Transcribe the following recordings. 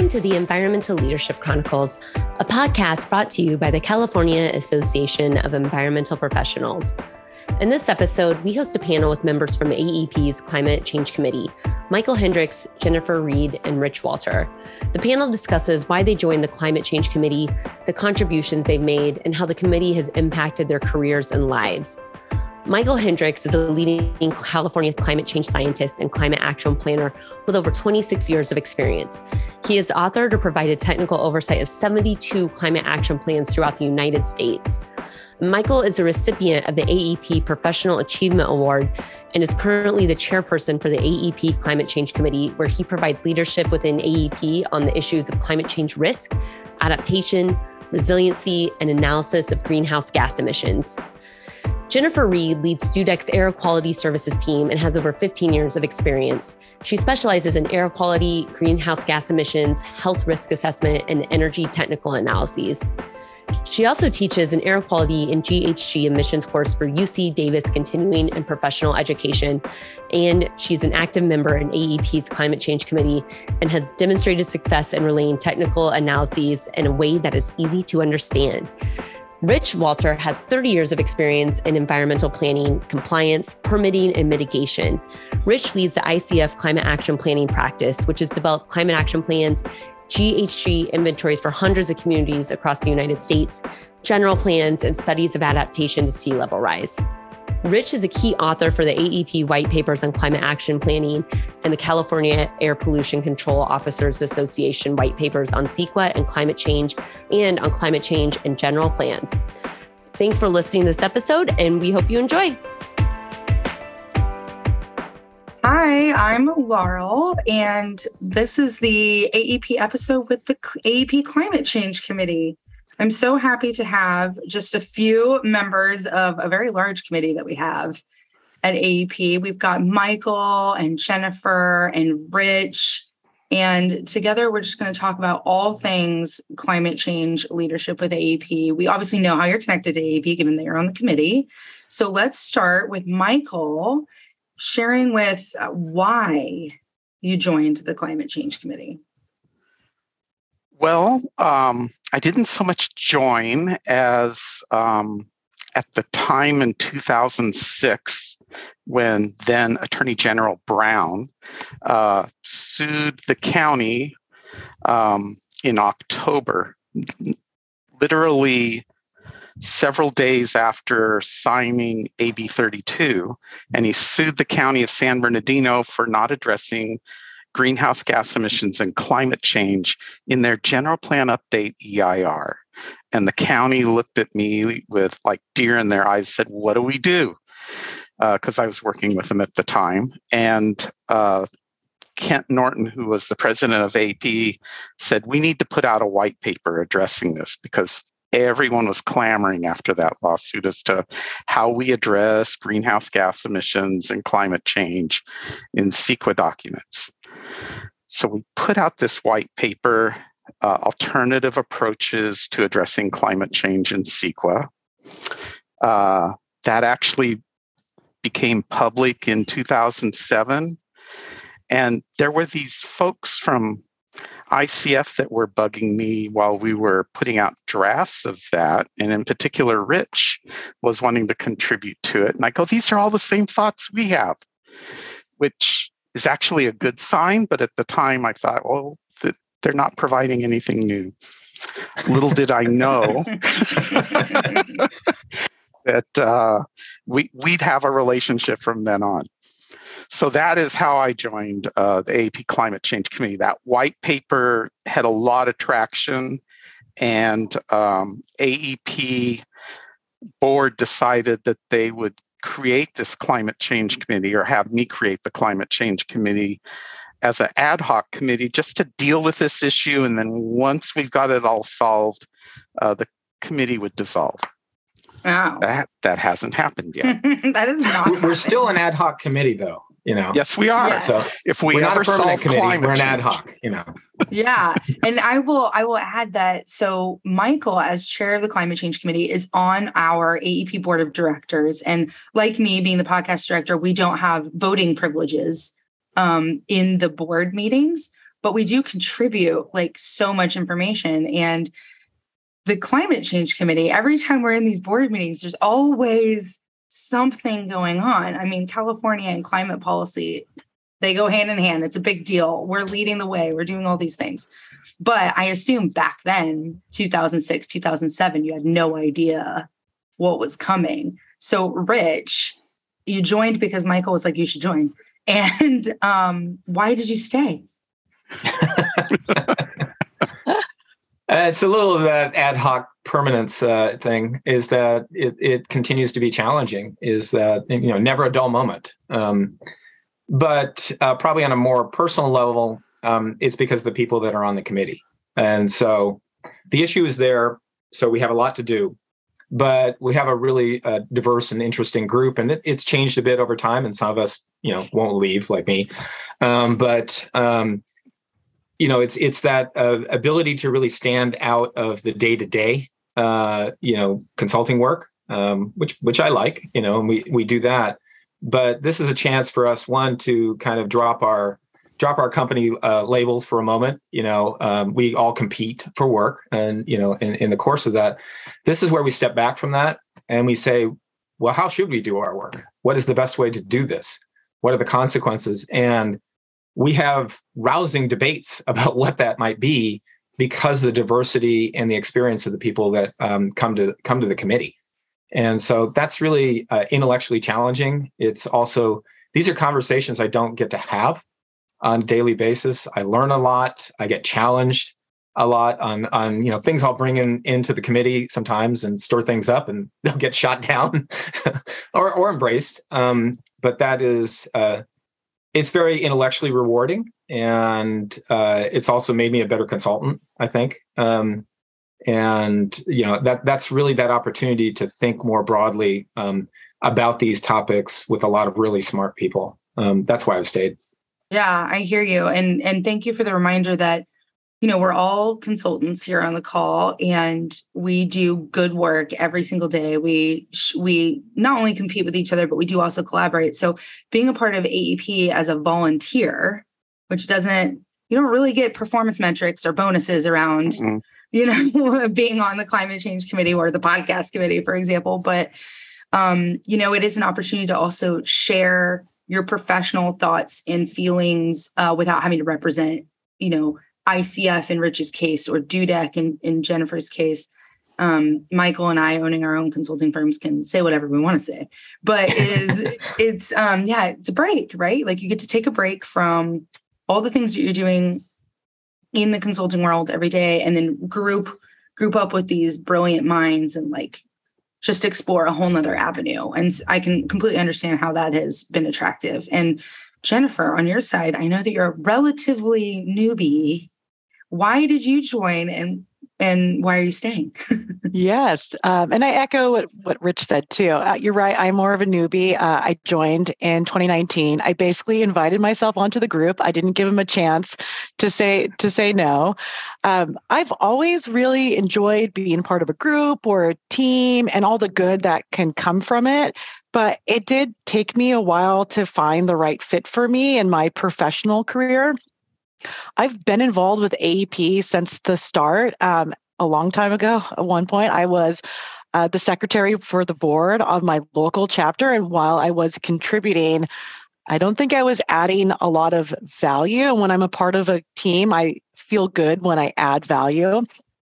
Welcome to the Environmental Leadership Chronicles, a podcast brought to you by the California Association of Environmental Professionals. In this episode, we host a panel with members from AEP's Climate Change Committee, Michael Hendricks, Jennifer Reed, and Rich Walter. The panel discusses why they joined the Climate Change Committee, the contributions they've made, and how the committee has impacted their careers and lives. Michael Hendricks is a leading California climate change scientist and climate action planner with over 26 years of experience. He has authored or provided technical oversight of 72 climate action plans throughout the United States. Michael is a recipient of the AEP Professional Achievement Award and is currently the chairperson for the AEP Climate Change Committee, where he provides leadership within AEP on the issues of climate change risk, adaptation, resiliency, and analysis of greenhouse gas emissions. Jennifer Reed leads Dudek's air quality services team and has over 15 years of experience. She specializes in air quality, greenhouse gas emissions, health risk assessment, and energy technical analyses. She also teaches an air quality and GHG emissions course for UC Davis Continuing and Professional Education. And she's an active member in AEP's Climate Change Committee and has demonstrated success in relaying technical analyses in a way that is easy to understand. Rich Walter has 30 years of experience in environmental planning, compliance, permitting, and mitigation. Rich leads the ICF Climate Action Planning practice, which has developed climate action plans, GHG inventories for hundreds of communities across the United States, general plans, and studies of adaptation to sea level rise. Rich is a key author for the AEP white papers on climate action planning and the California Air Pollution Control Officers Association white papers on CEQA and climate change and on climate change and general plans. Thanks for listening to this episode, and we hope you enjoy. Hi, I'm Laurel, and this is the AEP episode with the AEP Climate Change Committee. I'm so happy to have just a few members of a very large committee that we have at AEP. We've got Michael and Jennifer and Rich. And together, we're just going to talk about all things climate change leadership with AEP. We obviously know how you're connected to AEP, given that you're on the committee. So let's start with Michael sharing with uh, why you joined the Climate Change Committee. Well, um, I didn't so much join as um, at the time in 2006 when then Attorney General Brown uh, sued the county um, in October, literally several days after signing AB 32. And he sued the county of San Bernardino for not addressing greenhouse gas emissions and climate change in their general plan update EIR. And the county looked at me with like deer in their eyes, said, What do we do? Because uh, I was working with them at the time. And uh, Kent Norton, who was the president of AP, said, We need to put out a white paper addressing this because everyone was clamoring after that lawsuit as to how we address greenhouse gas emissions and climate change in CEQA documents. So we put out this white paper, uh, Alternative Approaches to Addressing Climate Change in CEQA. Uh, that actually became public in 2007. And there were these folks from ICF that were bugging me while we were putting out drafts of that. And in particular, Rich was wanting to contribute to it. And I go, these are all the same thoughts we have, which is actually a good sign. But at the time, I thought, well, th- they're not providing anything new. Little did I know that uh, we we'd have a relationship from then on. So that is how I joined uh, the AEP Climate Change Committee. That white paper had a lot of traction, and um, AEP board decided that they would create this climate change committee or have me create the climate change committee as an ad hoc committee just to deal with this issue. And then once we've got it all solved, uh, the committee would dissolve. Wow. That, that hasn't happened yet. that is not. We're still an ad hoc committee, though you know yes we are yes. so if we we're ever solve committee, climate we're an ad hoc you know yeah and i will i will add that so michael as chair of the climate change committee is on our aep board of directors and like me being the podcast director we don't have voting privileges um, in the board meetings but we do contribute like so much information. And the climate change committee, every time we're in these board meetings, there's always something going on. I mean, California and climate policy, they go hand in hand. It's a big deal. We're leading the way, we're doing all these things. But I assume back then, 2006, 2007, you had no idea what was coming. So, Rich, you joined because Michael was like, you should join. And um, why did you stay? Uh, it's a little of that ad hoc permanence uh, thing is that it, it continues to be challenging is that you know never a dull moment. Um, but uh, probably on a more personal level um, it's because the people that are on the committee. And so the issue is there so we have a lot to do. But we have a really uh, diverse and interesting group and it, it's changed a bit over time and some of us you know won't leave like me. Um, but um, you know it's it's that uh, ability to really stand out of the day to day you know consulting work um, which which I like you know and we we do that. But this is a chance for us one to kind of drop our drop our company uh, labels for a moment you know um, we all compete for work and you know in, in the course of that this is where we step back from that and we say well how should we do our work? What is the best way to do this? What are the consequences? And we have rousing debates about what that might be because the diversity and the experience of the people that um, come to come to the committee. And so that's really uh, intellectually challenging. It's also these are conversations i don't get to have on a daily basis. I learn a lot. I get challenged a lot on on you know things i'll bring in into the committee sometimes and stir things up and they'll get shot down or or embraced. Um, but that is uh, it's very intellectually rewarding and uh, it's also made me a better consultant i think. Um, and you know that that's really that opportunity to think more broadly um, about these topics with a lot of really smart people. Um, that's why i've stayed. Yeah i hear you. And and thank you for the reminder that you know, we're all consultants here on the call and we do good work every single day. We we not only compete with each other but we do also collaborate. So being a part of AEP as a volunteer, which doesn't you don't really get performance metrics or bonuses around mm-hmm. you know being on the climate change committee or the podcast committee for example, but um you know, it is an opportunity to also share your professional thoughts and feelings uh, without having to represent, you know, ICF in Rich's case or Dudek in, in Jennifer's case, um, Michael and I owning our own consulting firms can say whatever we want to say, but is it's um yeah, it's a break, right? Like you get to take a break from all the things that you're doing in the consulting world every day and then group group up with these brilliant minds and like just explore a whole nother avenue. And I can completely understand how that has been attractive. And Jennifer, on your side, I know that you're a relatively newbie. Why did you join and and why are you staying? yes. Um, and I echo what, what Rich said too. Uh, you're right. I'm more of a newbie. Uh, I joined in 2019. I basically invited myself onto the group. I didn't give him a chance to say to say no. Um, I've always really enjoyed being part of a group or a team and all the good that can come from it. But it did take me a while to find the right fit for me in my professional career. I've been involved with AEP since the start. Um, a long time ago, at one point, I was uh, the secretary for the board of my local chapter. And while I was contributing, I don't think I was adding a lot of value. And When I'm a part of a team, I feel good when I add value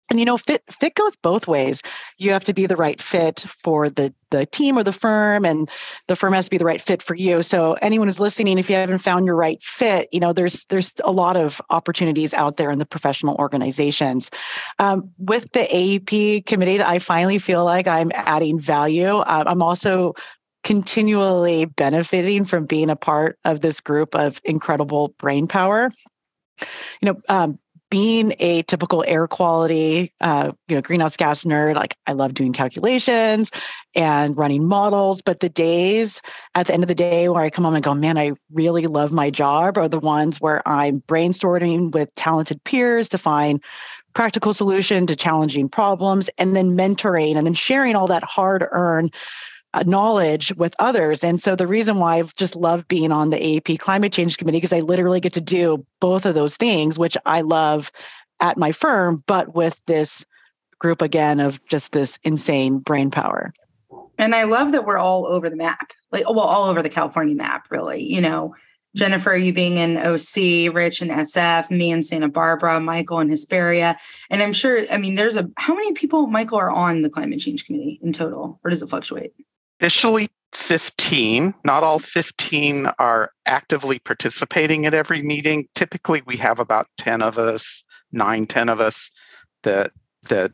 and you know fit fit goes both ways. You have to be the right fit for the the team or the firm and the firm has to be the right fit for you. So anyone who's listening if you haven't found your right fit you know there's there's a lot of opportunities out there in the professional organizations. Um, with the aep committee i finally feel like i'm adding value. Uh, i'm also continually benefiting from being a part of this group of incredible brain power. You know um, being a typical air quality, uh, you know, greenhouse gas nerd, like I love doing calculations and running models. But the days at the end of the day where I come home and go, man, I really love my job are the ones where I'm brainstorming with talented peers to find practical solution to challenging problems and then mentoring and then sharing all that hard earned Uh, knowledge with others. And so the reason why I've just loved being on the AEP Climate Change Committee because I literally get to do both of those things, which I love at my firm, but with this group again of just this insane brain power. And I love that we're all over the map, like well, all over the California map, really. You know, Jennifer, you being in OC, Rich and SF, me in Santa Barbara, Michael and Hesperia. And I'm sure, I mean, there's a how many people, Michael, are on the climate change committee in total, or does it fluctuate? Officially 15. Not all 15 are actively participating at every meeting. Typically, we have about 10 of us, nine, 10 of us that that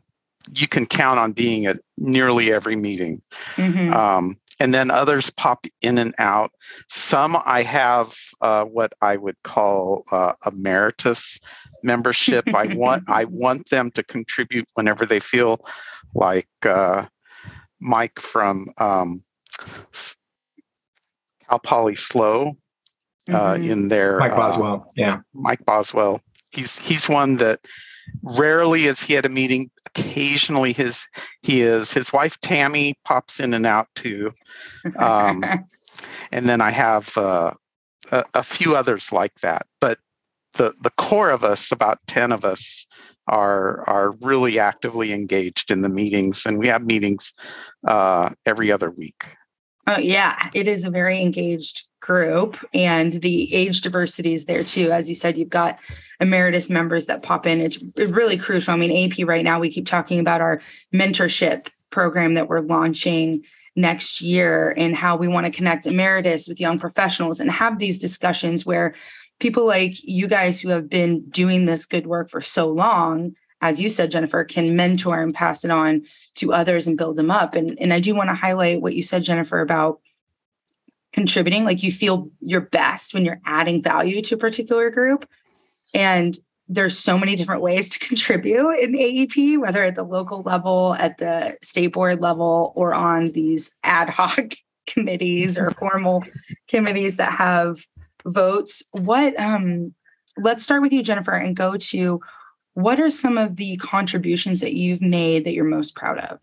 you can count on being at nearly every meeting. Mm-hmm. Um, and then others pop in and out. Some I have uh, what I would call uh, emeritus membership. I want I want them to contribute whenever they feel like uh, Mike from um, Cal Poly SLO uh, mm-hmm. in there. Mike uh, Boswell, yeah. Mike Boswell. He's he's one that rarely is he at a meeting. Occasionally, his he is his wife Tammy pops in and out too, um, and then I have uh, a, a few others like that. But the the core of us, about ten of us, are are really actively engaged in the meetings, and we have meetings uh, every other week. Oh yeah, it is a very engaged group, and the age diversity is there too. As you said, you've got emeritus members that pop in. It's really crucial. I mean, AP right now we keep talking about our mentorship program that we're launching next year and how we want to connect emeritus with young professionals and have these discussions where people like you guys who have been doing this good work for so long as you said jennifer can mentor and pass it on to others and build them up. And, and i do want to highlight what you said jennifer about contributing like you feel your best when you're adding value to a particular group. And there's so many different ways to contribute in AEP, whether at the local level, at the state board level, or on these ad hoc committees or formal committees that have votes. What um let's start with you, Jennifer, and go to what are some of the contributions that you've made that you're most proud of?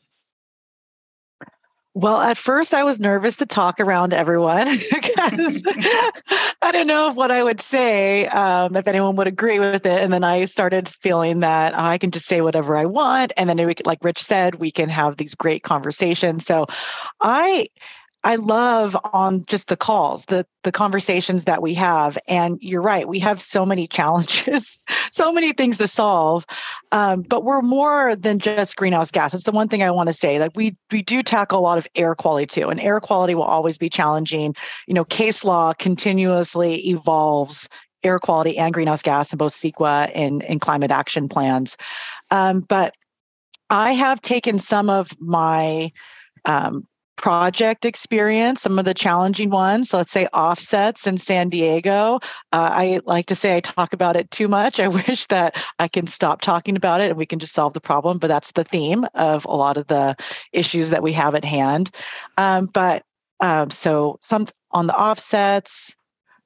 Well, at first I was nervous to talk around everyone because I didn't know what I would say, um, if anyone would agree with it. And then I started feeling that I can just say whatever I want. And then, we, like Rich said, we can have these great conversations. So I I love on just the calls, the the conversations that we have. And you're right, we have so many challenges, so many things to solve. Um, but we're more than just greenhouse gas. It's the one thing I want to say. Like we we do tackle a lot of air quality too, and air quality will always be challenging. You know, case law continuously evolves air quality and greenhouse gas in both CEQA and, and climate action plans. Um, but I have taken some of my um, project experience, some of the challenging ones. So let's say offsets in San Diego. Uh, I like to say I talk about it too much. I wish that I can stop talking about it and we can just solve the problem. But that's the theme of a lot of the issues that we have at hand. Um, but um, so some on the offsets,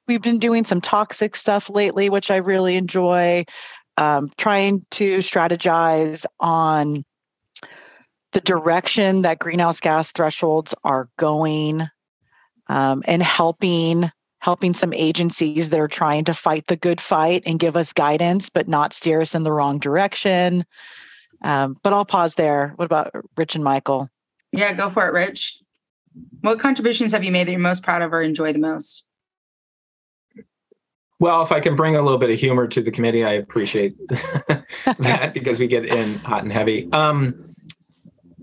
we've been doing some toxic stuff lately, which I really enjoy. Um, trying to strategize on the direction that greenhouse gas thresholds are going um, and helping helping some agencies that are trying to fight the good fight and give us guidance but not steer us in the wrong direction. Um, but i'll pause there. What about rich and michael? Yeah go for it rich. What contributions have you made that you're most proud of or enjoy the most? Well, if I can bring a little bit of humor to the committee, I appreciate that because we get in hot and heavy. Um,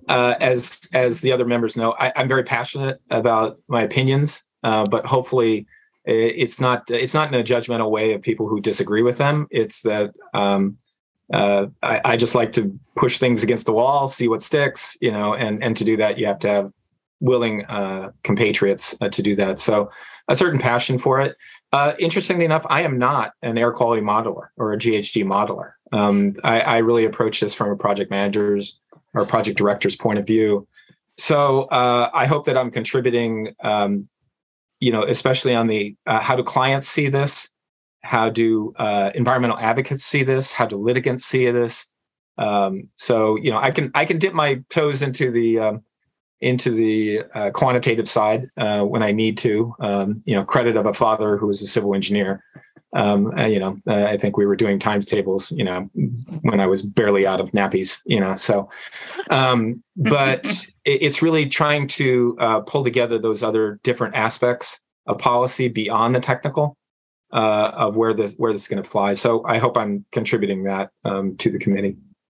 uh, as as the other members know, I, am very passionate about my opinions, uh, but hopefully, it's not it's not in a judgmental way of people who disagree with them. It's that um, uh, I, I, just like to push things against the wall, see what sticks, you know, and and to do that, you have to have willing uh, compatriots uh, to do that. So, a certain passion for it. Uh, interestingly enough, I am not an air quality modeler or a GHG modeler. Um, I, I really approach this from a project manager's or project director's point of view. So uh, I hope that I'm contributing, um, you know, especially on the uh, how do clients see this? How do uh, environmental advocates see this? How do litigants see this? Um, so you know, I can I can dip my toes into the um, into the uh, quantitative side uh, when I need to. Um, you know, credit of a father who was a civil engineer. Um, uh, you know, uh, I think we were doing times tables. You know, when I was barely out of nappies. You know, so. Um, but it's really trying to uh, pull together those other different aspects of policy beyond the technical. Uh, of where this where this is going to fly, so I hope I'm contributing that um, to the committee.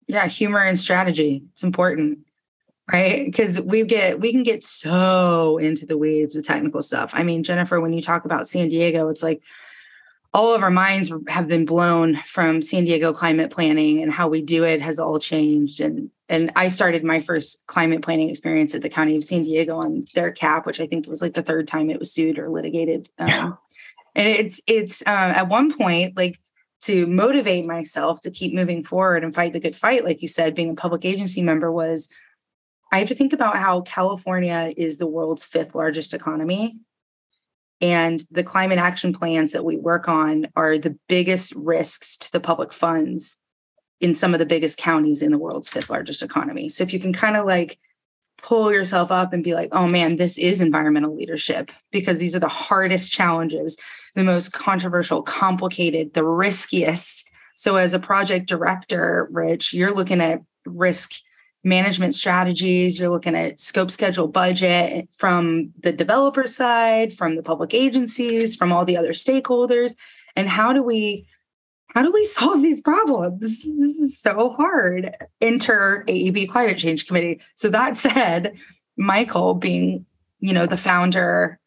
Yeah, humor and strategy. It's important right because we get we can get so into the weeds with technical stuff i mean jennifer when you talk about san diego it's like all of our minds have been blown from san diego climate planning and how we do it has all changed and and i started my first climate planning experience at the county of san diego on their cap which i think was like the third time it was sued or litigated um, yeah. and it's it's uh, at one point like to motivate myself to keep moving forward and fight the good fight like you said being a public agency member was I have to think about how California is the world's fifth largest economy. And the climate action plans that we work on are the biggest risks to the public funds in some of the biggest counties in the world's fifth largest economy. So if you can kind of like pull yourself up and be like, oh man, this is environmental leadership because these are the hardest challenges, the most controversial, complicated, the riskiest. So as a project director, Rich, you're looking at risk management strategies you're looking at scope schedule budget from the developer side from the public agencies from all the other stakeholders. And how do we how do we solve these problems? This is so hard. Enter AEP climate change committee. So that said michael being you know the founder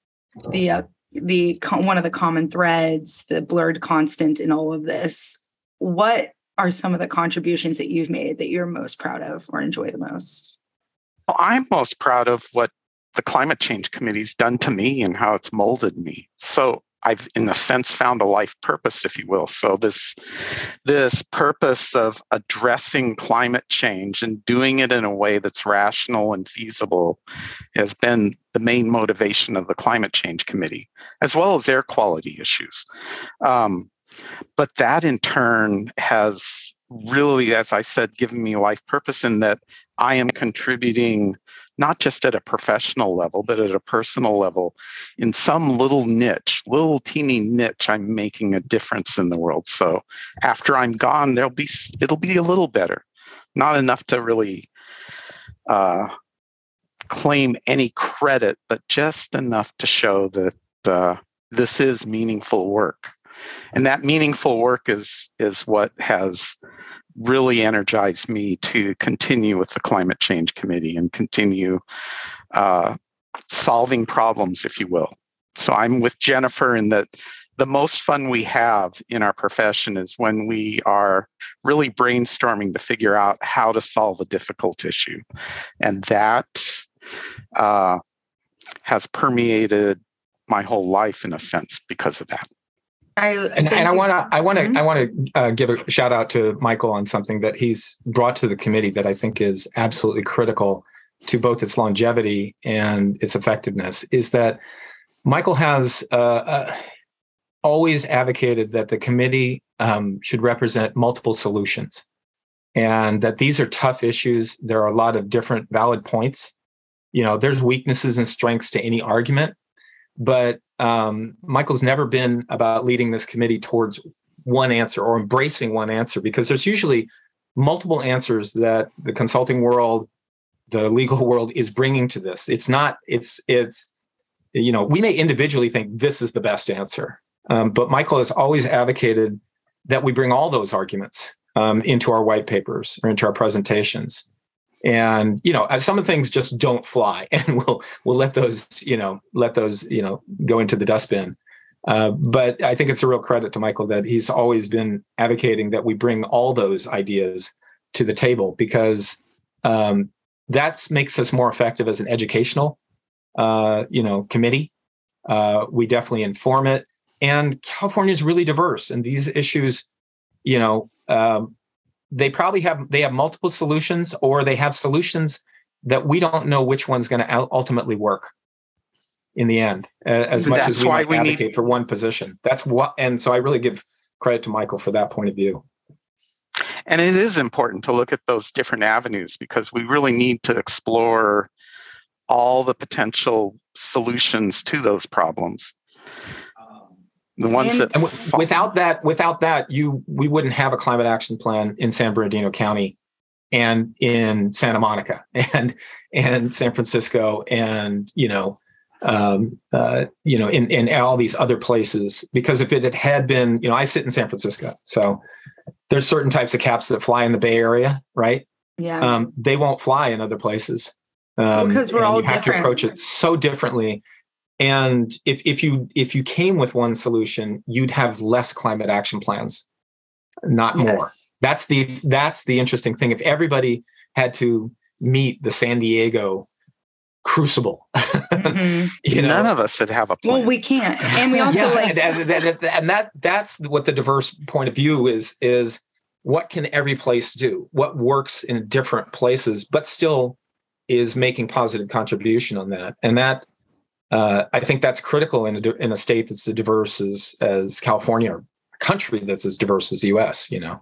the uh, the one of the common threads the blurred constant in all of this what are some of the contributions that you've made that you're most proud of or enjoy the most? Well, I'm most proud of what the climate change committee's done to me and how it's molded me. So I've, in a sense, found a life purpose, if you will. So this, this purpose of addressing climate change and doing it in a way that's rational and feasible, has been the main motivation of the climate change committee, as well as air quality issues. Um, but that in turn has really, as I said, given me life purpose in that I am contributing not just at a professional level, but at a personal level in some little niche, little teeny niche, I'm making a difference in the world. So after I'm gone, there'll be it'll be a little better. Not enough to really uh, claim any credit, but just enough to show that uh, this is meaningful work and that meaningful work is is what has really energized me to continue with the climate change committee and continue uh, solving problems if you will. So i'm with jennifer in that the most fun we have in our profession is when we are really brainstorming to figure out how to solve a difficult issue. And that uh, has permeated my whole life in a sense because of that I, and, and I want to I want to mm-hmm. I want to uh, give a shout out to Michael on something that he's brought to the committee that I think is absolutely critical to both its longevity and its effectiveness. Is that Michael has uh, uh, always advocated that the committee um, should represent multiple solutions, and that these are tough issues. There are a lot of different valid points. You know, there's weaknesses and strengths to any argument, but um, Michael's never been about leading this committee towards one answer or embracing one answer because there's usually multiple answers that the consulting world, the legal world is bringing to this. It's not, it's, it's, you know, we may individually think this is the best answer, um, but Michael has always advocated that we bring all those arguments um, into our white papers or into our presentations and you know some of things just don't fly and we'll we'll let those you know let those you know go into the dustbin. Uh, but i think it's a real credit to michael that he's always been advocating that we bring all those ideas to the table because um, that makes us more effective as an educational uh, you know committee. Uh, we definitely inform it. And california is really diverse and these issues you know um, they probably have they have multiple solutions or they have solutions that we don't know which one's going to ultimately work in the end as much that's as we, we advocate need... for one position that's what and so i really give credit to michael for that point of view and it is important to look at those different avenues because we really need to explore all the potential solutions to those problems. The ones And- that And w- without that, without that, you we wouldn't have a climate action plan in San Bernardino County and in Santa Monica and and San Francisco and you know um, uh, you know in in all these other places because if it had, had been you know I sit in San Francisco so there's certain types of caps that fly in the Bay Area right Yeah. um, they won't fly in other places um, because we're and all you have different. to approach it so differently and if, if you if you came with one solution you'd have less climate action plans not more. That's the that's the interesting thing. If everybody had to meet the san diego crucible Mhm. you know. none of us would have a plan. Well, we can't. And we also yeah, like and, and, and- and that that's what the diverse point of view is is what can every place do? What works in different places but still is making positive contribution on that. And that uh, i think that's critical in a, in a state that's as diverse as, as california or a country that's as diverse as the us you know?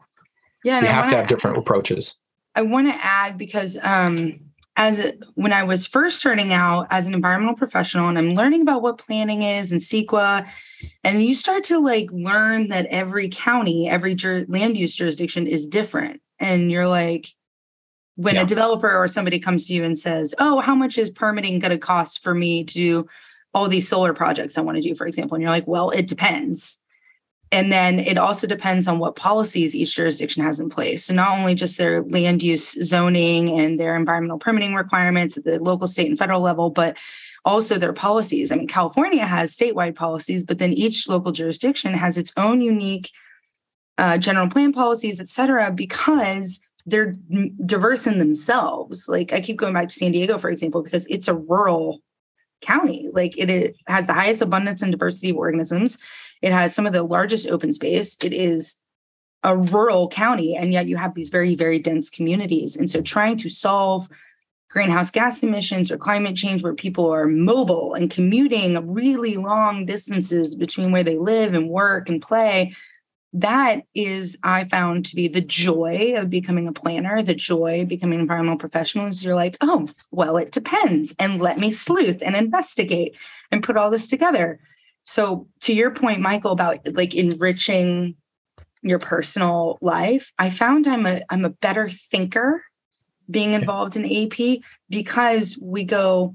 Yeah, you have to wanna- have different approaches. I want to add because um, as when I was first starting out as an environmental professional, and I'm learning about what planning is and CEQA, and you start to like learn that every county, every jur- land use jurisdiction is different, and you're like, when Yeah. a developer or somebody comes to you and says, "Oh, how much is permitting going to cost for me to do all these solar projects I want to do?" For example, and you're like, "Well, it depends." And then it also depends on what policies each jurisdiction has in place. So not only just their land use zoning and their environmental permitting requirements at the local, state, and federal level, but also their policies. I mean, California has statewide policies, but then each local jurisdiction has its own unique uh, general plan policies, et cetera, because they're diverse in themselves. Like I keep going back to San Diego, for example, because it's a rural county. Like it, it has the highest abundance and diversity of organisms. It has some of the largest open space. It is a rural county, and yet you have these very, very dense communities. And so trying to solve greenhouse gas emissions or climate change where people are mobile and commuting really long distances between where they live and work and play that is i found to be the joy of becoming a planner the joy of becoming an environmental professional is you're like oh well it depends and let me sleuth and investigate and put all this together. So to your point michael about like enriching your personal life i found i'm a i'm a better thinker being involved in ap because we go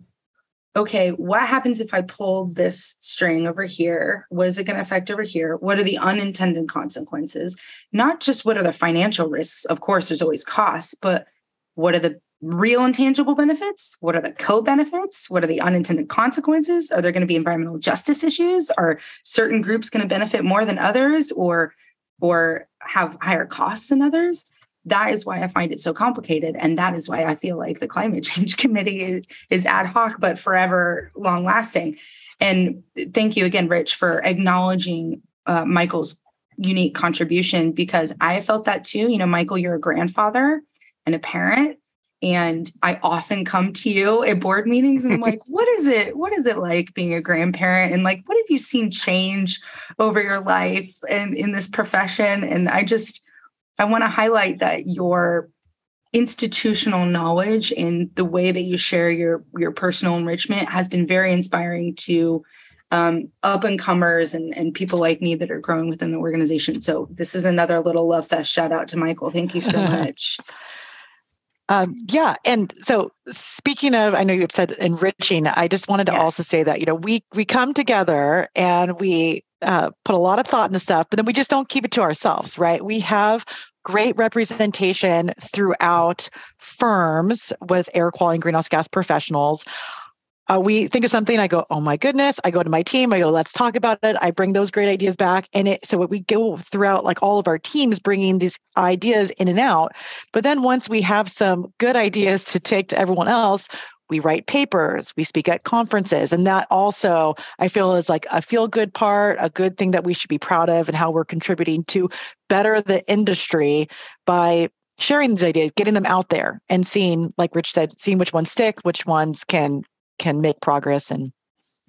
okay, what happens if I pull this string over here? What is it going to affect over here? What are the unintended consequences? Not just what are the financial risks. Of course, there's always costs, but what are the real intangible benefits? What are the co benefits? What are the unintended consequences? Are there going to be environmental justice issues? Are certain groups going to benefit more than others or or have higher costs than others? That is why I find it so complicated. And that is why I feel like the climate change committee is, ad hoc, but forever long lasting. And thank you again, Rich, for acknowledging uh, Michael's unique contribution because I felt that too. You know, Michael, you're a grandfather and a parent. And I often come to you at board meetings and I'm like, what is it? What is it like being a grandparent? And like, what have you seen change over your life and in this profession? And I just, I want to highlight that your institutional knowledge and the way that you share your your personal enrichment has been very inspiring to um, up and comers and, and people like me that are growing within the organization. So this is another little love fest. Shout out to Michael. Thank you so much. Um, yeah, and so speaking of, I know you said enriching. I just wanted to also say that you know we we come together and we uh, put a lot of thought into stuff, but then we just don't keep it to ourselves, right? We have great representation throughout firms with air quality and greenhouse gas professionals. Uh, we think of something, I go, oh my goodness. I go to my team, I go, let's talk about it. I bring those great ideas back. And it, so we go throughout like all of our teams bringing these ideas in and out. But then once we have some good ideas to take to everyone else, we write papers, we speak at conferences. And that also, I feel, is like a feel good part, a good thing that we should be proud of, and how we're contributing to better the industry by sharing these ideas, getting them out there, and seeing, like Rich said, seeing which ones stick, which ones can can make progress and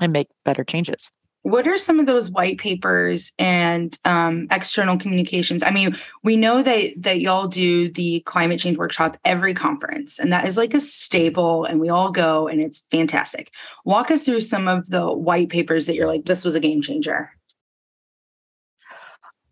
and make better changes. What are some of those white papers and um, external communications? I mean, we know that that y'all do the climate change workshop every conference, and that is like a staple, and we all go, and it's fantastic. Walk us through some of the white papers that you're like, this was a game changer.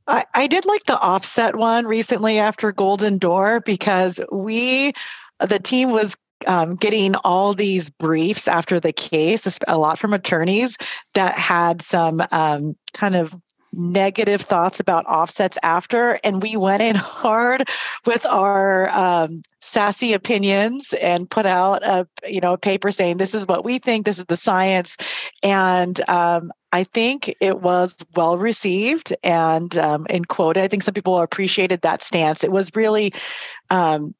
I, I did like the offset one recently after Golden Door because we, the team was um, getting all these briefs after the case, a lot from attorneys that had some um, kind of negative thoughts about offsets after and we went in hard with our um, sassy opinions and put out a you know a paper saying this is what we think this is the science and um, i think it was well received and um, and quoted i think some people appreciated that stance. It was really um,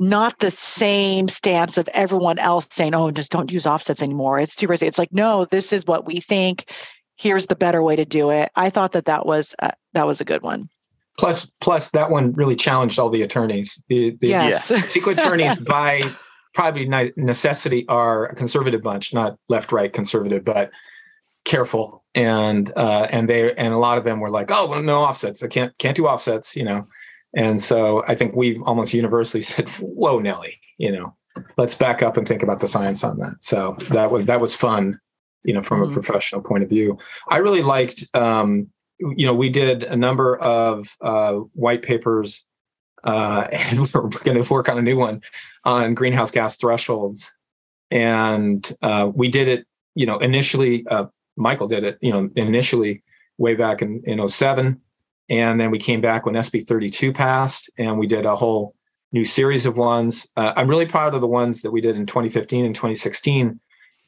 not the same stance of everyone else saying, "Oh, just don't use offsets anymore. It's too risky." It's like, no, this is what we think. Here's the better way to do it. I thought that that was uh, that was a good one. Plus, plus that one really challenged all the attorneys. The, the yes. CEQA attorneys by probably necessity are a conservative bunch, not left right conservative, but careful and uh, and they and a lot of them were like, oh, well, no offsets. I can't can't do offsets. You know. And so I think we almost universally said, "Whoa, Nelly, you know, let's back up and think about the science on that." So that was that was fun, you know, from mm-hmm. a professional point of view. I really liked, um, you know, we did a number of uh, white papers, uh, and we're going to work on a new one on greenhouse gas thresholds, and uh, we did it, you know, initially. Uh, Michael did it, you know, initially way back in in 07 and then we came back when SB 32 passed, and we did a whole new series of ones. Uh, I'm really proud of the ones that we did in 2015 and 2016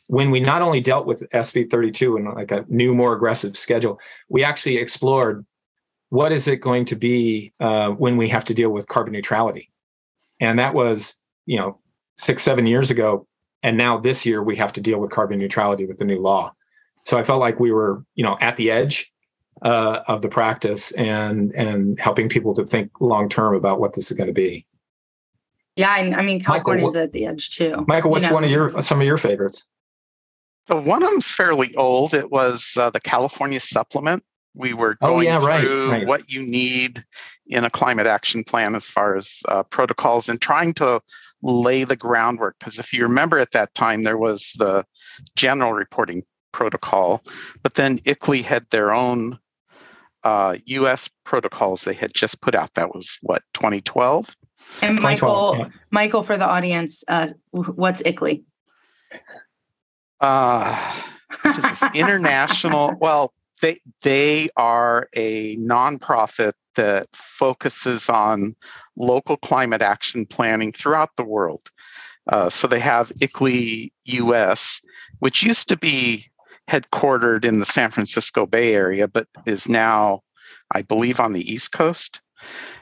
when we not only dealt with SB 32 and like a new, more aggressive schedule, we actually explored what is it going to be uh, when we have to deal with carbon neutrality. And that was, you know, six, seven years ago. And now this year we have to deal with carbon neutrality with the new law. So I felt like we were, you know, at the edge uh, of the practice and and helping people to think long term about what this is going to be. Yeah, and I mean California's at the edge too. Michael, what's you know? one of your some of your favorites? So one of them's fairly old. It was uh, the California Supplement. We were going oh, yeah, through right, right. what you need in a climate action plan as far as uh, protocols and trying to lay the groundwork. Because if you remember at that time, there was the general reporting protocol, but then ICLEI had their own uh, U.S. protocols they had just put out. That was what 2012. And Michael, yeah. Michael, for the audience, uh, what's ICLEI? Uh, international. well, they they are a nonprofit that focuses on local climate action planning throughout the world. Uh, so they have ICLEI US, which used to be headquartered in the San Francisco Bay Area, but is now, I believe, on the East Coast.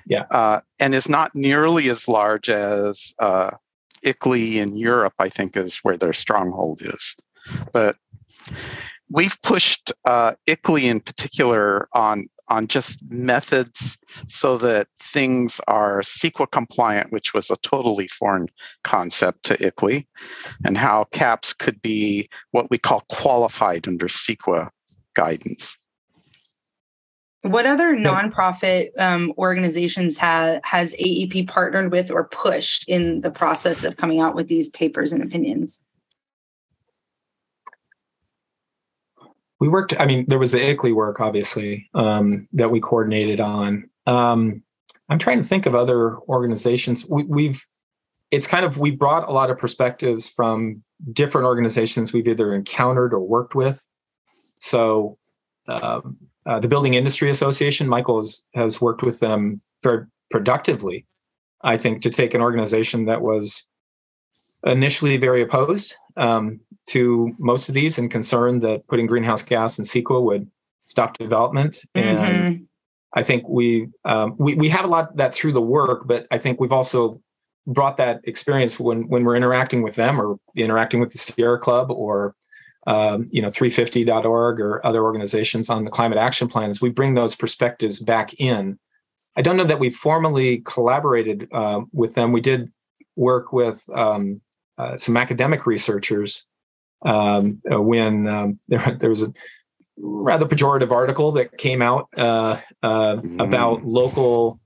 Yeah. Uh, and is not nearly as large as uh, in Europe, I think, is where their stronghold is. But we've pushed uh, in particular on on just methods so that things are CEQA compliant, which was a totally foreign concept to ICLEI, and how CAPs could be what we call qualified under CEQA guidance. What other nonprofit um, organizations ha- has AEP partnered with or pushed in the process of coming out with these papers and opinions? We worked i mean there was the ICLEI work obviously um, that we coordinated on. Um, i'm trying to think of other organizations. We, have it's kind of we brought a lot of perspectives from different organizations we've either encountered or worked with. So um, uh, the building industry association michael has, has worked with them very productively i think to take an organization that was initially very opposed. Um, to most of these and concerned that putting greenhouse gas in CEQA would stop development. And mm-hmm. I think we, um, we we have a lot that through the work, but I think we've also brought that experience when when we're interacting with them or interacting with the Sierra Club or um, you know 350.org or other organizations on the climate action plans. We bring those perspectives back in. I don't know that we formally collaborated uh, with them. We did work with um, uh, some academic researchers um, uh, when um, there, there was a rather pejorative article that came out uh, uh, mm. about local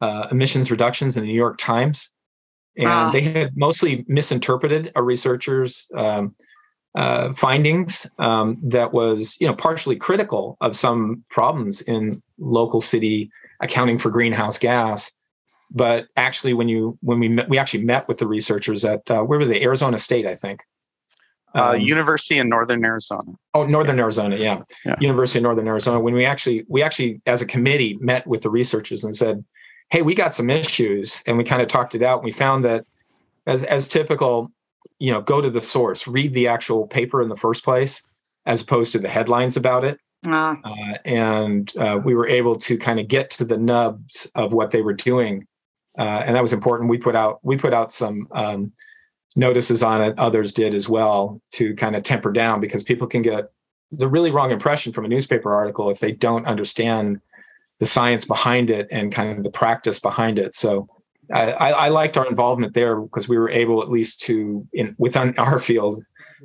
uh, emissions reductions in the New York Times, and ah. they had mostly misinterpreted a researcher's um, uh, findings um, that was, you know, partially critical of some problems in local city accounting for greenhouse gas. But actually, when you when we met, we actually met with the researchers at uh, where were they? Arizona State, I think. Uh, um, University in Northern Arizona. Oh, Northern yeah. Arizona, yeah. yeah. University of Northern Arizona. When we actually we actually as a committee met with the researchers and said, "Hey, we got some issues," and we kind of talked it out. And we found that, as as typical, you know, go to the source, read the actual paper in the first place, as opposed to the headlines about it. Ah. Uh, and uh, we were able to kind of get to the nubs of what they were doing, uh, and that was important. We put out we put out some um, notices on it. Others did as well to kind of temper down because people can get the really wrong impression from a newspaper article if they don't understand the science behind it and kind of the practice behind it. So I, I liked our involvement there because we were able, at least to in within our field,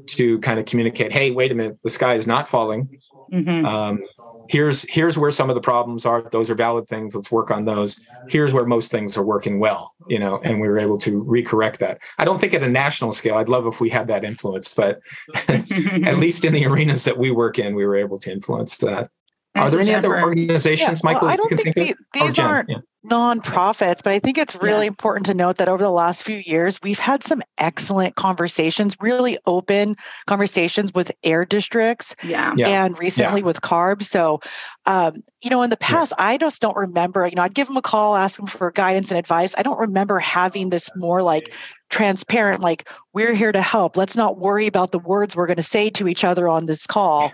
to kind of communicate. Hey, wait a minute, the sky is not falling. Mm-hmm. Um, here's here's where some of the problems are. Those are valid things. Let's work on those. Here's where most things are working well. You know, and we were able to recorrect that. I don't think at a national scale. I'd love if we had that influence, but at least in the arenas that we work in, we were able to influence that. Are there any other organizations, yeah, Michael? Well, I don't think, think the, these oh, aren't yeah. nonprofits, but I think it's really yeah. important to note that over the last few years, we've had some excellent conversations, really open conversations with air districts, yeah, and recently with CARB. So, um, you know, in the past, I just don't remember. You know, I'd give them a call, ask them for guidance and advice. I don't remember having this more like transparent like we're here to help let's not worry about the words we're going to say to each other on this call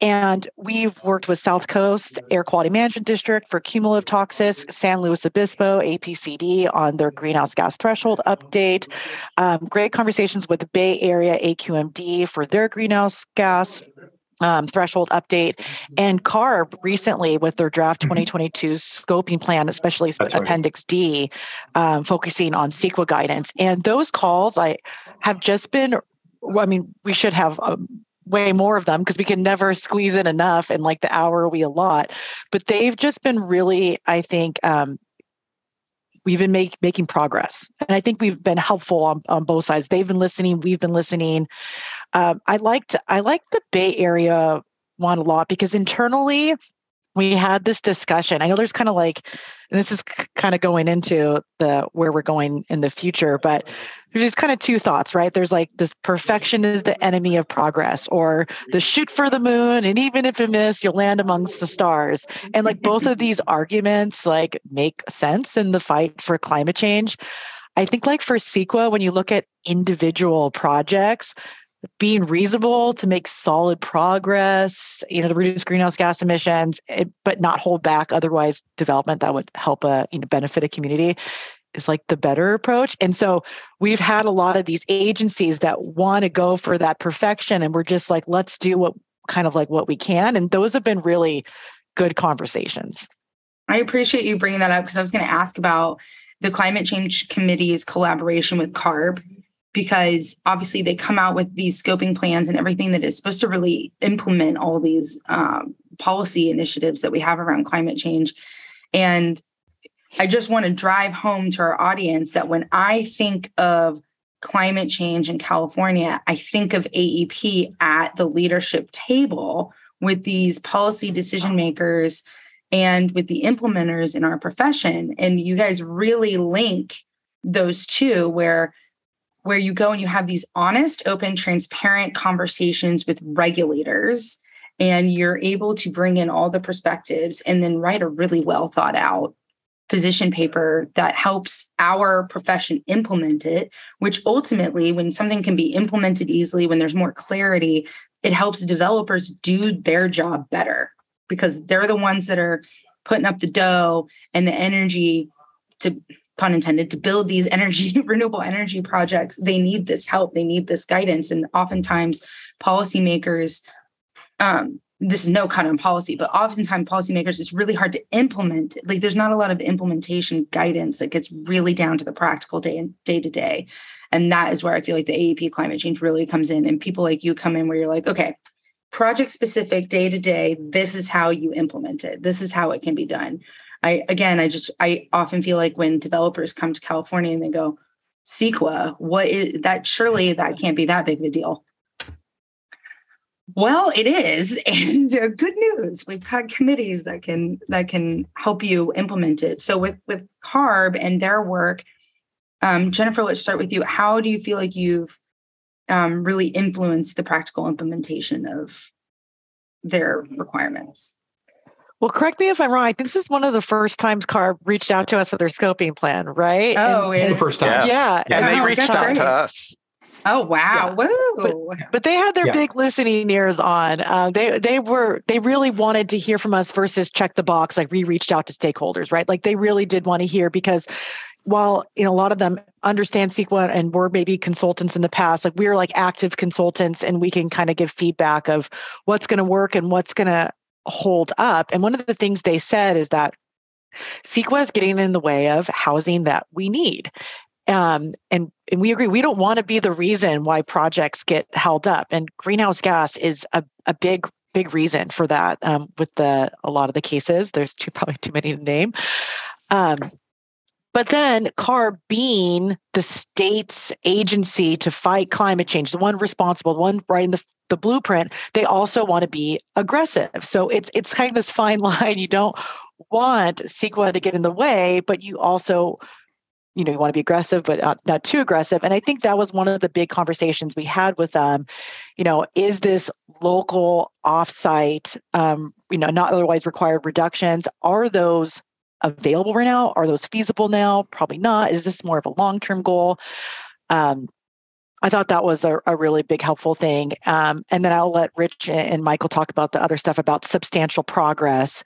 and we've worked with south coast air quality management district for cumulative toxics san luis obispo apcd on their greenhouse gas threshold update um, great conversations with the bay area aqmd for their greenhouse gas um, threshold update and CARB recently with their draft 2022 mm-hmm. scoping plan, especially That's Appendix right. D, um, focusing on CEQA guidance. And those calls I have just been, I mean, we should have um, way more of them because we can never squeeze in enough in like the hour we allot. But they've just been really, I think, um, we've been make, making progress. And i think we've been helpful on, on both sides. They've been listening we've been listening. Um, I liked I liked the Bay Area one a lot because internally we had this discussion. I know there's kind of like, and this is kind of going into the where we're going in the future, but there's just kind of two thoughts, right? There's like this perfection is the enemy of progress, or the shoot for the moon, and even if you miss, you'll land amongst the stars. And like both of these arguments like make sense in the fight for climate change. I think like for CEQA, when you look at individual projects, being reasonable to make solid progress, you know, to reduce greenhouse gas emissions, it, eh, but not hold back otherwise development that would help a you know benefit a community is like the better approach. And so we've had a lot of these agencies that want to go for that perfection, and we're just like, let's do what kind of like what we can, and those have been really good conversations. I appreciate you bringing that up because I was going to ask about the climate change committee's collaboration with CARB because obviously they come out with these scoping plans and everything that is supposed to really implement all these um, policy initiatives that we have around climate change. And I just want to drive home to our audience that when I think of climate change in California, I think of AEP at the leadership table with these policy decision makers and with the implementers in our profession. And you guys really link those two where where you go and you have these honest, open, transparent conversations with regulators, and you're able to bring in all the perspectives and then write a really well thought out position paper that helps our profession implement it, which ultimately, when something can be implemented easily, when there's more clarity, it helps developers do their job better because they're the ones that are putting up the dough and the energy to pun intended, to build these energy, renewable energy projects, they need this help, they need this guidance. And oftentimes, policymakers, um, this is no cut on policy, but oftentimes policymakers, it's really hard to implement. Like there's not a lot of implementation guidance that gets really down to the practical day and day to day. And that is where I feel like the AEP climate change really comes in. And people like you come in where you're like, okay, project specific day to day this is how you implement it this is how it can be done i again i just i often feel like when developers come to california and they go CEQA, what is that surely that can't be that big of a deal. Well it is and uh, good news we've got committees that can that can help you implement it. So with with carb and their work um, jennifer let's start with you. How do you feel like you've um, really influenced the practical implementation of their requirements. Well, correct me if I'm wrong. I think this is one of the first times CARB reached out to us with their scoping plan, right? Oh, it's the first time. Yeah. And Oh, they reached out great. to us. Oh wow! Whoa! But they had their Yeah. big listening ears on. Uh, they they were they really wanted to hear from us versus check the box. Like we reached out to stakeholders, right? Like they really did want to hear because while you know a lot of them understand CEQA and were maybe consultants in the past, like we're like active consultants and we can kind of give feedback of what's going to work and what's going to hold up. And one of the things they said is that CEQA is getting in the way of housing that we need. Um, and, and we agree, we don't want to be the reason why projects get held up. And greenhouse gas is a, a big, big reason for that um, with the a lot of the cases. There's too probably too many to name. Um, but then CARB being the state's agency to fight climate change, the one responsible, the one writing the, the blueprint, they also want to be aggressive. So it's it's kind of this fine line. You don't want CEQA to get in the way, but you also, you know, you want to be aggressive, but not, not too aggressive. And I think that was one of the big conversations we had with them. You know, is this local offsite, um, you know, not otherwise required reductions? Are those available right now? Are those feasible now? Probably not. Is this more of a long term goal? Um, I thought that was a, a really big helpful thing. Um, and then I'll let Rich and Michael talk about the other stuff about substantial progress.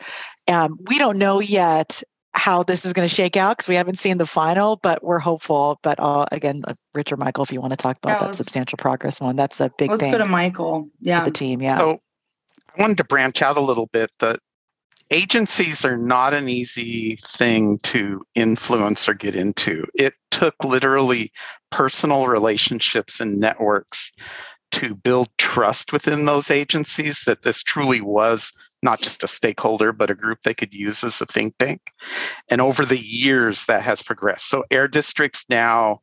Um, we don't know yet how this is going to shake out because we haven't seen the final, but we're hopeful. But uh, again, uh, Rich or Michael, if you want to talk about Yeah, that substantial progress one, that's a big Let's thing go to Michael. Yeah. for the team. Yeah. So I wanted to branch out a little bit. The agencies are not an easy thing to influence or get into. It took literally personal relationships and networks to build trust within those agencies that this truly was not just a stakeholder, but a group they could use as a think tank. And over the years, that has progressed. So air districts now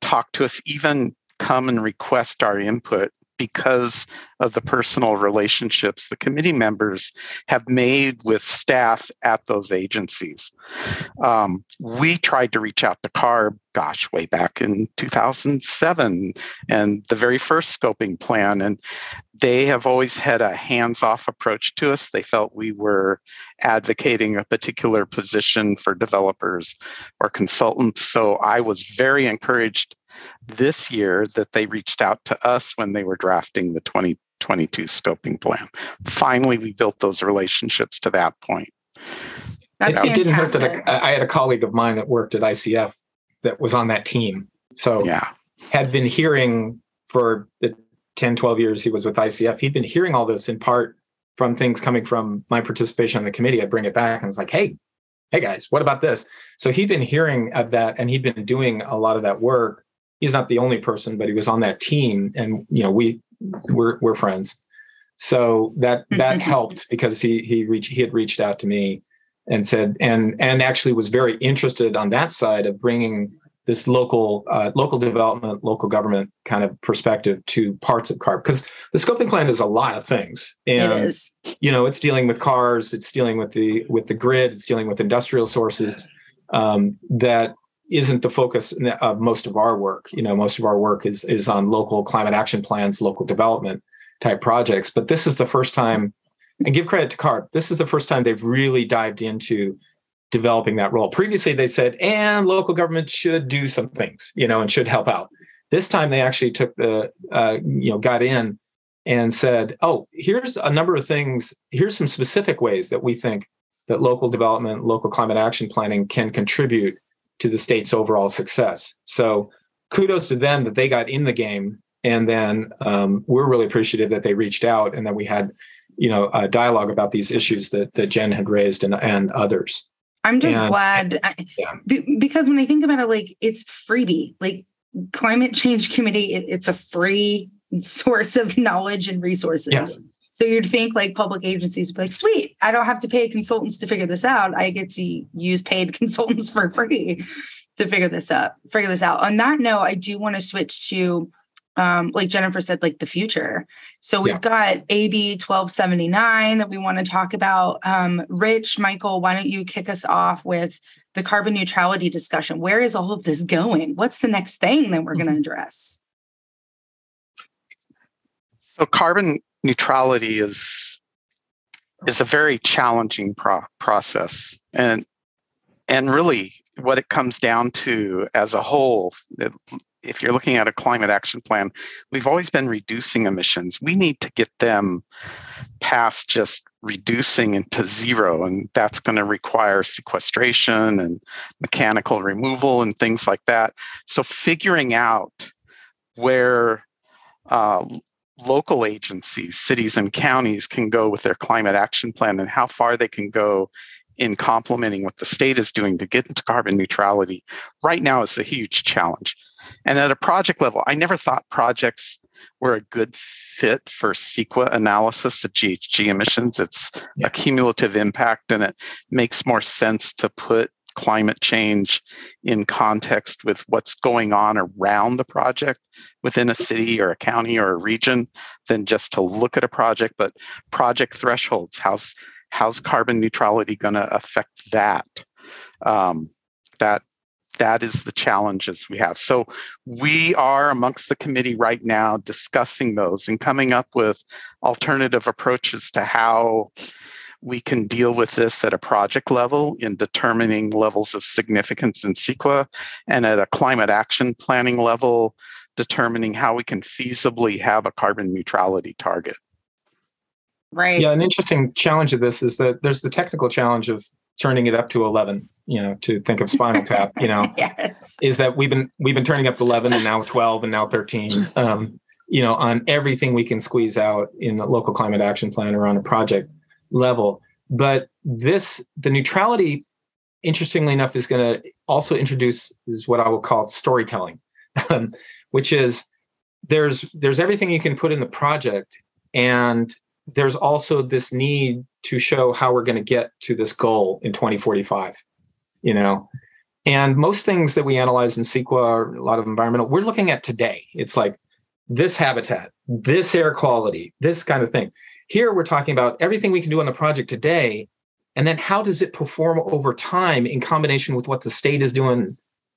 talk to us, even come and request our input because of the personal relationships the committee members have made with staff at those agencies. Um, we tried to reach out to CARB, gosh, way back in 2007 and the very first scoping plan. And they have always had a hands off approach to us. They felt we were advocating a particular position for developers or consultants. So I was very encouraged this year that they reached out to us when they were drafting the 2022 scoping plan. Finally, we built those relationships to that point. That's it, it didn't hurt fantastic. that I had a colleague of mine that worked at ICF that was on that team. So Yeah. had been hearing for the 10, 12 years he was with ICF, he'd been hearing all this in part from things coming from my participation on the committee. I'd bring it back and I was like, hey, hey guys, what about this? So he'd been hearing of that and he'd been doing a lot of that work. He's not the only person, but he was on that team and you know, we we're we're friends. So that that helped because he he reached he had reached out to me and said and and actually was very interested on that side of bringing this local uh, local development local government kind of perspective to parts of carb because the scoping plan is a lot of things and it is. you know it's dealing with cars it's dealing with the with the grid it's dealing with industrial sources um, that isn't the focus of most of our work. You know most of our work is is on local climate action plans local development type projects but this is the first time and give credit to carb this is the first time they've really dived into developing that role. Previously they said and local government should do some things you know and should help out. This time they actually took the uh, you know got in and said oh here's a number of things here's some specific ways that we think that local development local climate action planning can contribute to the state's overall success so kudos to them that they got in the game and then um, we're really appreciative that they reached out and that we had you know a dialogue about these issues that that jen had raised and, and others I'm just And- glad I- Yeah. be- because when I think about it, like it's freebie. Like climate change committee, it, it's a free source of knowledge and resources. Yes. So you'd think like public agencies would be like, sweet, I don't have to pay consultants to figure this out. I get to use paid consultants for free to figure this up, figure this out. On that note, I do want to switch to um, like Jennifer said, like the future. So we've yeah. got AB 1279 that we want to talk about. Um, Rich, Michael, why don't you kick us off with the carbon neutrality discussion? Where is all of this going? What's the next thing that we're going to address? So carbon neutrality is is a very challenging pro- process, and and really what it comes down to as a whole if you're looking at a climate action plan, we've always been reducing emissions. We need to get them past just reducing into zero, and that's going to require sequestration and mechanical removal and things like that. So, figuring out where uh, local agencies, cities, and counties can go with their climate action plan and how far they can go in complementing what the state is doing to get into carbon neutrality right now is a huge challenge. And at a project level, I never thought projects were a good fit for CEQA analysis of GHG emissions. It's yeah. a cumulative impact, and it makes more sense to put climate change in context with what's going on around the project within a city or a county or a region than just to look at a project but project thresholds how's how's carbon neutrality going to affect that um, that that is the challenges we have. So we are amongst the committee right now discussing those and coming up with alternative approaches to how we can deal with this at a project level in determining levels of significance in CEQA and at a climate action planning level, determining how we can feasibly have a carbon neutrality target. Right. Yeah, an interesting challenge of this is that there's the technical challenge of turning it up to 11 you know to think of spinal tap you know yes. is that we've been we've been turning up to 11 and now 12 and now 13 um, you know on everything we can squeeze out in a local climate action plan or on a project level but this the neutrality interestingly enough is going to also introduce is what i will call storytelling um, which is there's there's everything you can put in the project and there's also this need to show how we're going to get to this goal in 2045 you know? And most things that we analyze in CEQA a lot of environmental we're looking at today. It's like this habitat this air quality this kind of thing. Here we're talking about everything we can do on the project today and then how does it perform over time in combination with what the state is doing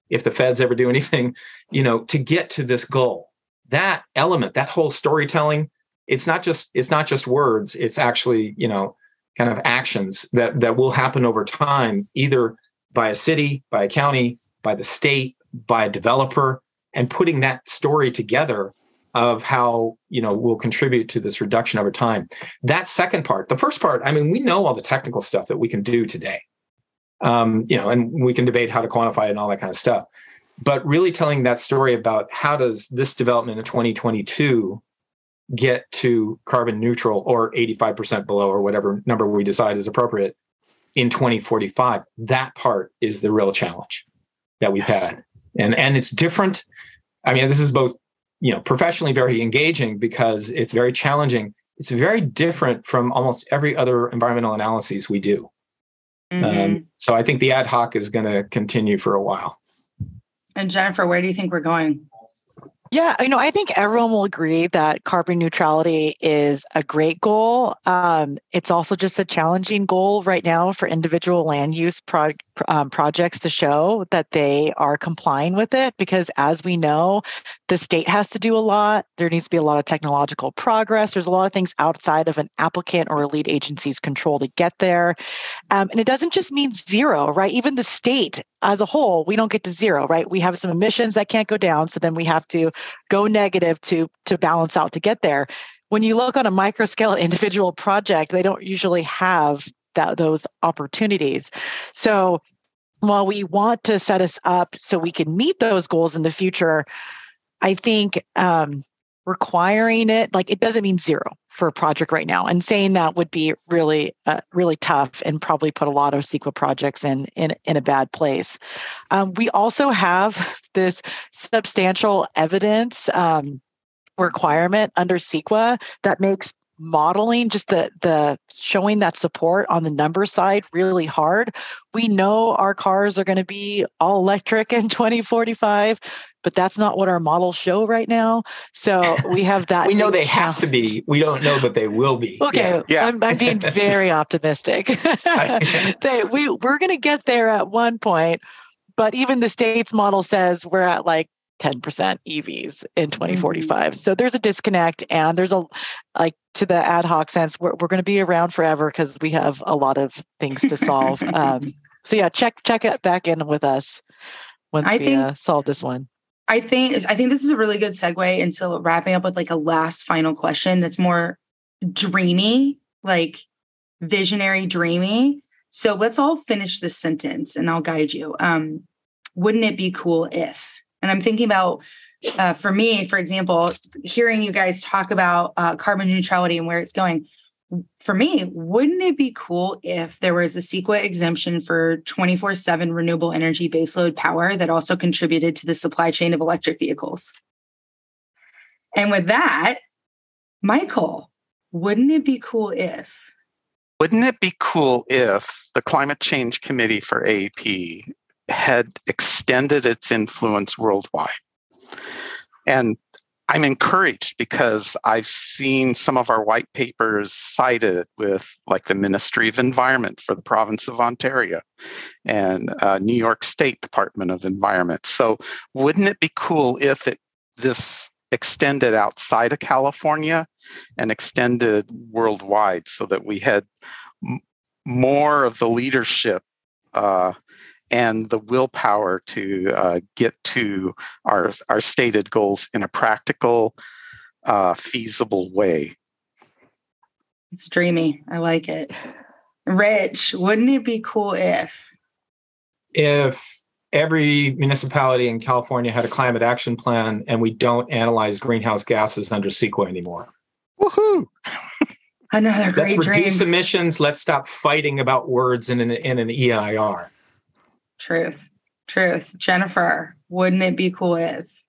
if the feds ever do anything you know to get to this goal. That element that whole storytelling it's not just it's not just words. It's actually you know kind of actions that that will happen over time either by a city by a county by the state by a developer and putting that story together of how you know will contribute to this reduction over time. That second part the first part i mean we know all the technical stuff that we can do today um, you know and we can debate how to quantify it and all that kind of stuff. But really telling that story about how does this development in 2022 get to carbon neutral or 85% below or whatever number we decide is appropriate in 2045 that part is the real challenge that we've had. And and it's different. I mean this is both you know professionally very engaging because it's very challenging. It's very different from almost every other environmental analyses we do mm-hmm. um, so i think the ad hoc is going to continue for a while and jennifer where do you think we're going yeah, you know, I think everyone will agree that carbon neutrality is a great goal. Um, it's also just a challenging goal right now for individual land use pro- um, projects to show that they are complying with it because, as we know, the state has to do a lot. There needs to be a lot of technological progress. There's a lot of things outside of an applicant or a lead agency's control to get there. Um, and it doesn't just mean zero, right? Even the state as a whole, we don't get to zero, right? We have some emissions that can't go down. So then we have to go negative to, to balance out to get there. When you look on a micro scale individual project, they don't usually have that, those opportunities. So while we want to set us up so we can meet those goals in the future, I think um, requiring it like it doesn't mean zero for a project right now and saying that would be really uh, really tough and probably put a lot of CEQA projects in in, in a bad place um, we also have this substantial evidence um, requirement under CEQA that makes modeling just the the showing that support on the number side really hard. We know our cars are going to be all electric in 2045 but that's not what our models show right now. So we have that we know they have to be. We don't know that they will be. Okay yeah. I'm, I'm being very optimistic. They, we, we're going to get there at one point but even the state's model says we're at like 10% EVs in 2045. Mm-hmm. So there's a disconnect and there's a like to the ad hoc sense, we're, we're going to be around forever because we have a lot of things to solve. um, so yeah, check check it back in with us once I we think, uh, solve this one. I think I think this is a really good segue into wrapping up with like a last final question that's more dreamy, like visionary dreamy. So let's all finish this sentence and I'll guide you. Um, wouldn't it be cool if? And I'm thinking about, uh, for me, for example, hearing you guys talk about uh, carbon neutrality and where it's going. For me, wouldn't it be cool if there was a CEQA exemption for 24 7 renewable energy baseload power that also contributed to the supply chain of electric vehicles? And with that, Michael, wouldn't it be cool if? Wouldn't it be cool if the Climate Change Committee for AEP had extended its influence worldwide. And I'm encouraged because I've seen some of our white papers cited with, like, the Ministry of Environment for the province of Ontario and uh, New York State Department of Environment. So, wouldn't it be cool if it this extended outside of California and extended worldwide, so that we had m- more of the leadership uh, and the willpower to uh, get to our, our stated goals in a practical, uh, feasible way. It's dreamy. I like it. Rich, wouldn't it be cool if? If every municipality in California had a climate action plan and we don't analyze greenhouse gases under CEQA anymore. Woohoo! Another great Let's reduce dream. emissions. Let's stop fighting about words in an, in an EIR. Truth. Truth. Jennifer, wouldn't it be cool if?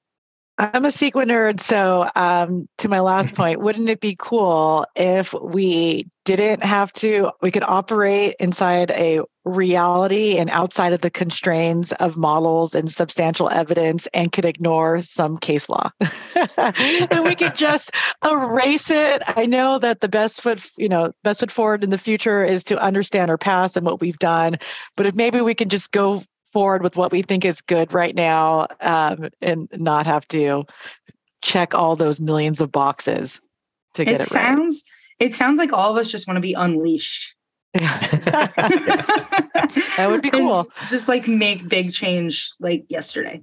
I'm a CEQA nerd. So, um, to my last point, wouldn't it be cool if we didn't have to, we could operate inside a reality and outside of the constraints of models and substantial evidence and could ignore some case law? and we could just erase it. I know that the best foot, you know, best foot forward in the future is to understand our past and what we've done. But if maybe we can just go forward with what we think is good right now um, and not have to check all those millions of boxes to get it, it sounds right. it sounds like all of us just want to be unleashed that would be cool and just like make big change like yesterday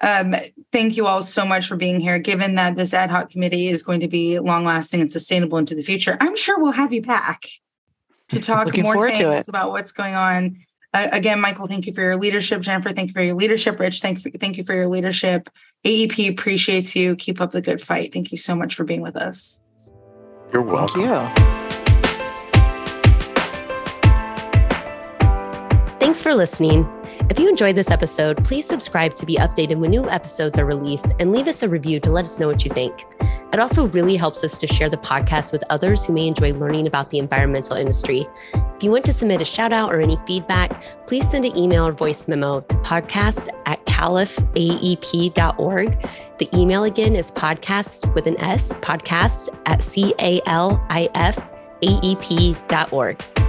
um, thank you all so much for being here. Given that this ad hoc committee is going to be long lasting and sustainable into the future, I'm sure we'll have you back to talk more things about what's going on uh, again, Michael, thank you for your leadership. Jennifer, thank you for your leadership. Rich, thank, for, thank you for your leadership. AEP appreciates you. Keep up the good fight. Thank you so much for being with us. You're welcome. Thanks for listening. If you enjoyed this episode, please subscribe to be updated when new episodes are released and leave us a review to let us know what you think. It also really helps us to share the podcast with others who may enjoy learning about the environmental industry. If you want to submit a shout out or any feedback, please send an email or voice memo to podcast at califaep.org. The email again is podcast with an S, podcast at C A L I F A E P.org.